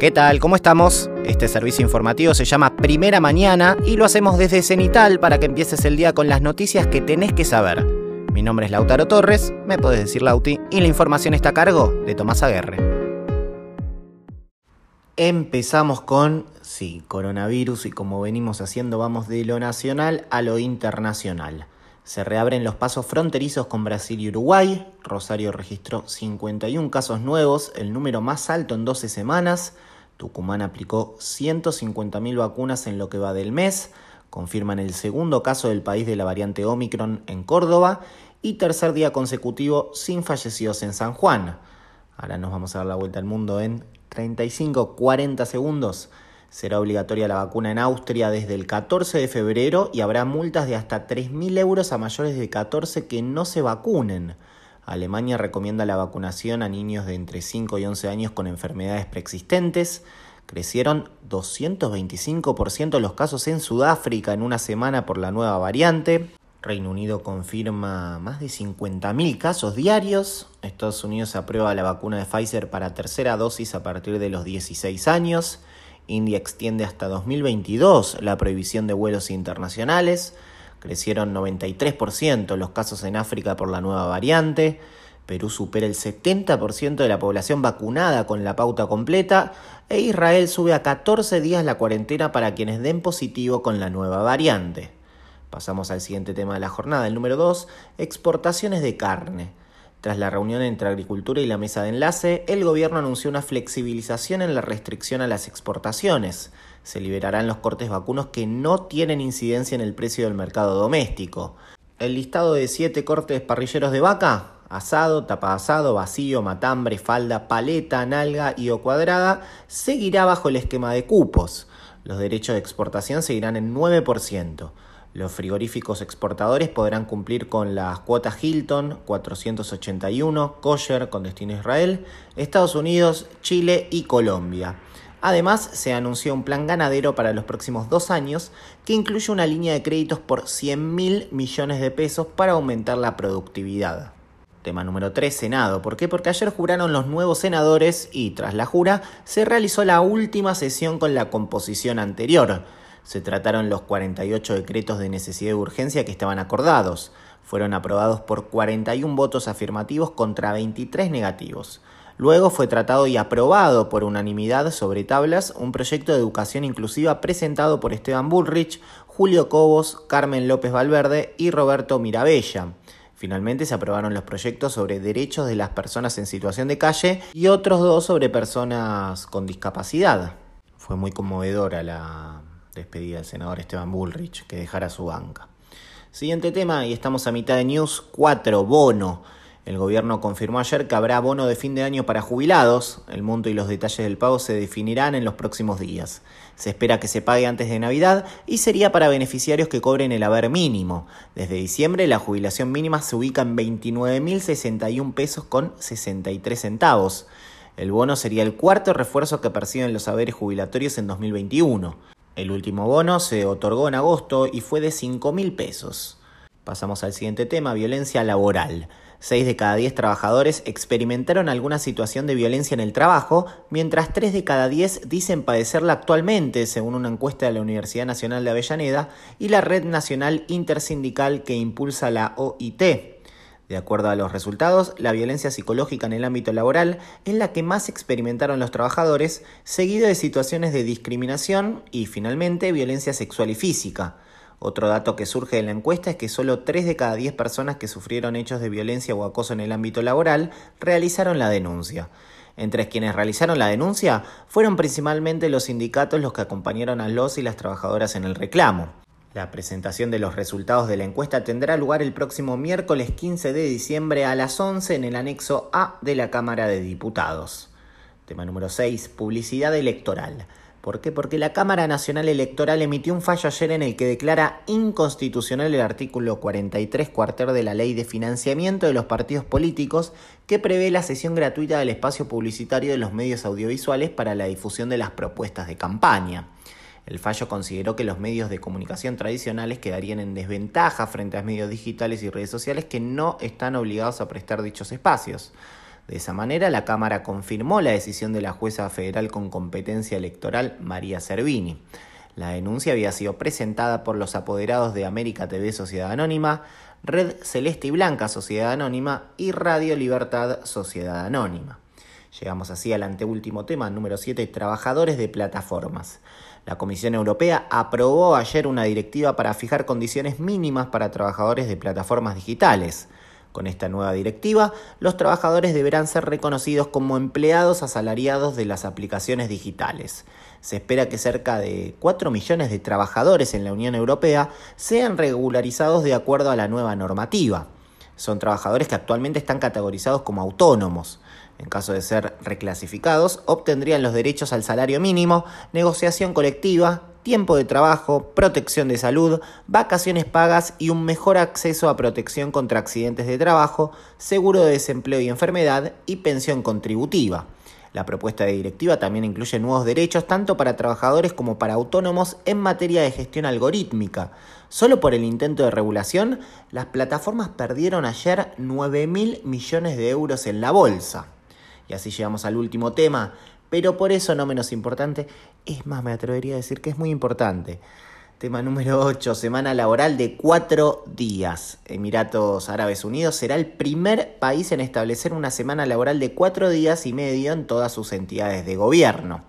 ¿Qué tal? ¿Cómo estamos? Este servicio informativo se llama Primera Mañana y lo hacemos desde Cenital para que empieces el día con las noticias que tenés que saber. Mi nombre es Lautaro Torres, me podés decir Lauti, y la información está a cargo de Tomás Aguerre. Empezamos con, sí, coronavirus y como venimos haciendo vamos de lo nacional a lo internacional. Se reabren los pasos fronterizos con Brasil y Uruguay. Rosario registró 51 casos nuevos, el número más alto en 12 semanas. Tucumán aplicó 150.000 vacunas en lo que va del mes, confirman el segundo caso del país de la variante Omicron en Córdoba y tercer día consecutivo sin fallecidos en San Juan. Ahora nos vamos a dar la vuelta al mundo en 35-40 segundos. Será obligatoria la vacuna en Austria desde el 14 de febrero y habrá multas de hasta 3.000 euros a mayores de 14 que no se vacunen. Alemania recomienda la vacunación a niños de entre 5 y 11 años con enfermedades preexistentes. Crecieron 225% los casos en Sudáfrica en una semana por la nueva variante. Reino Unido confirma más de 50.000 casos diarios. Estados Unidos aprueba la vacuna de Pfizer para tercera dosis a partir de los 16 años. India extiende hasta 2022 la prohibición de vuelos internacionales. Crecieron 93% los casos en África por la nueva variante. Perú supera el 70% de la población vacunada con la pauta completa e Israel sube a 14 días la cuarentena para quienes den positivo con la nueva variante. Pasamos al siguiente tema de la jornada, el número 2, exportaciones de carne. Tras la reunión entre Agricultura y la mesa de enlace, el gobierno anunció una flexibilización en la restricción a las exportaciones. Se liberarán los cortes vacunos que no tienen incidencia en el precio del mercado doméstico. El listado de siete cortes parrilleros de vaca, asado, tapa asado, vacío, matambre, falda, paleta, nalga y o cuadrada, seguirá bajo el esquema de cupos. Los derechos de exportación seguirán en 9%. Los frigoríficos exportadores podrán cumplir con las cuotas Hilton 481, Kosher con destino a Israel, Estados Unidos, Chile y Colombia. Además, se anunció un plan ganadero para los próximos dos años que incluye una línea de créditos por 100 mil millones de pesos para aumentar la productividad. Tema número 3, Senado. ¿Por qué? Porque ayer juraron los nuevos senadores y tras la jura se realizó la última sesión con la composición anterior. Se trataron los 48 decretos de necesidad y urgencia que estaban acordados. Fueron aprobados por 41 votos afirmativos contra 23 negativos. Luego fue tratado y aprobado por unanimidad sobre tablas un proyecto de educación inclusiva presentado por Esteban Bullrich, Julio Cobos, Carmen López Valverde y Roberto Mirabella. Finalmente se aprobaron los proyectos sobre derechos de las personas en situación de calle y otros dos sobre personas con discapacidad. Fue muy conmovedora la, despedida del senador Esteban Bullrich, que dejara su banca. Siguiente tema, y estamos a mitad de News 4, bono. El gobierno confirmó ayer que habrá bono de fin de año para jubilados. El monto y los detalles del pago se definirán en los próximos días. Se espera que se pague antes de Navidad y sería para beneficiarios que cobren el haber mínimo. Desde diciembre la jubilación mínima se ubica en 29.061 pesos con 63 centavos. El bono sería el cuarto refuerzo que perciben los haberes jubilatorios en 2021. El último bono se otorgó en agosto y fue de 5 mil pesos. Pasamos al siguiente tema, violencia laboral. Seis de cada diez trabajadores experimentaron alguna situación de violencia en el trabajo, mientras tres de cada diez dicen padecerla actualmente, según una encuesta de la Universidad Nacional de Avellaneda y la Red Nacional Intersindical que impulsa la OIT. De acuerdo a los resultados, la violencia psicológica en el ámbito laboral es la que más experimentaron los trabajadores, seguido de situaciones de discriminación y, finalmente, violencia sexual y física. Otro dato que surge de la encuesta es que solo 3 de cada 10 personas que sufrieron hechos de violencia o acoso en el ámbito laboral realizaron la denuncia. Entre quienes realizaron la denuncia fueron principalmente los sindicatos los que acompañaron a los y las trabajadoras en el reclamo. La presentación de los resultados de la encuesta tendrá lugar el próximo miércoles 15 de diciembre a las 11 en el anexo A de la Cámara de Diputados. Tema número 6. Publicidad electoral. ¿Por qué? Porque la Cámara Nacional Electoral emitió un fallo ayer en el que declara inconstitucional el artículo 43 cuarter de la Ley de Financiamiento de los Partidos Políticos que prevé la sesión gratuita del espacio publicitario de los medios audiovisuales para la difusión de las propuestas de campaña. El fallo consideró que los medios de comunicación tradicionales quedarían en desventaja frente a medios digitales y redes sociales que no están obligados a prestar dichos espacios. De esa manera, la Cámara confirmó la decisión de la jueza federal con competencia electoral María Servini. La denuncia había sido presentada por los apoderados de América TV Sociedad Anónima, Red Celeste y Blanca Sociedad Anónima y Radio Libertad Sociedad Anónima. Llegamos así al anteúltimo tema, número 7, trabajadores de plataformas. La Comisión Europea aprobó ayer una directiva para fijar condiciones mínimas para trabajadores de plataformas digitales. Con esta nueva directiva, los trabajadores deberán ser reconocidos como empleados asalariados de las aplicaciones digitales. Se espera que cerca de 4 millones de trabajadores en la Unión Europea sean regularizados de acuerdo a la nueva normativa. Son trabajadores que actualmente están categorizados como autónomos. En caso de ser reclasificados, obtendrían los derechos al salario mínimo, negociación colectiva, tiempo de trabajo, protección de salud, vacaciones pagas y un mejor acceso a protección contra accidentes de trabajo, seguro de desempleo y enfermedad y pensión contributiva. La propuesta de directiva también incluye nuevos derechos tanto para trabajadores como para autónomos en materia de gestión algorítmica. Solo por el intento de regulación, las plataformas perdieron ayer 9 mil millones de euros en la bolsa. Y así llegamos al último tema, pero por eso no menos importante, es más, me atrevería a decir que es muy importante. Tema número 8, semana laboral de cuatro días. Emiratos Árabes Unidos será el primer país en establecer una semana laboral de cuatro días y medio en todas sus entidades de gobierno.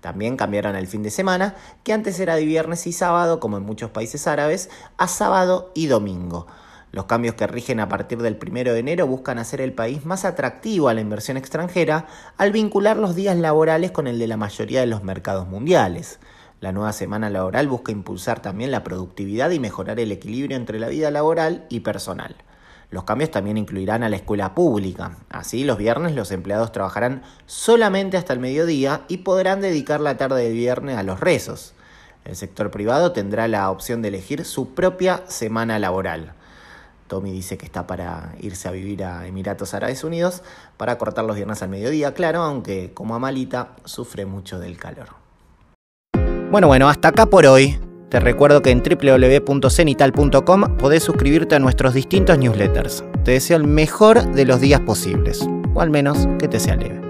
También cambiaron el fin de semana, que antes era de viernes y sábado, como en muchos países árabes, a sábado y domingo. Los cambios que rigen a partir del 1 de enero buscan hacer el país más atractivo a la inversión extranjera al vincular los días laborales con el de la mayoría de los mercados mundiales. La nueva semana laboral busca impulsar también la productividad y mejorar el equilibrio entre la vida laboral y personal. Los cambios también incluirán a la escuela pública. Así, los viernes los empleados trabajarán solamente hasta el mediodía y podrán dedicar la tarde de viernes a los rezos. El sector privado tendrá la opción de elegir su propia semana laboral. Tommy dice que está para irse a vivir a Emiratos Árabes Unidos para cortar los viernes al mediodía, claro, aunque como Amalita sufre mucho del calor. Bueno, bueno, hasta acá por hoy. Te recuerdo que en www.cenital.com podés suscribirte a nuestros distintos newsletters. Te deseo el mejor de los días posibles, o al menos que te sea leve.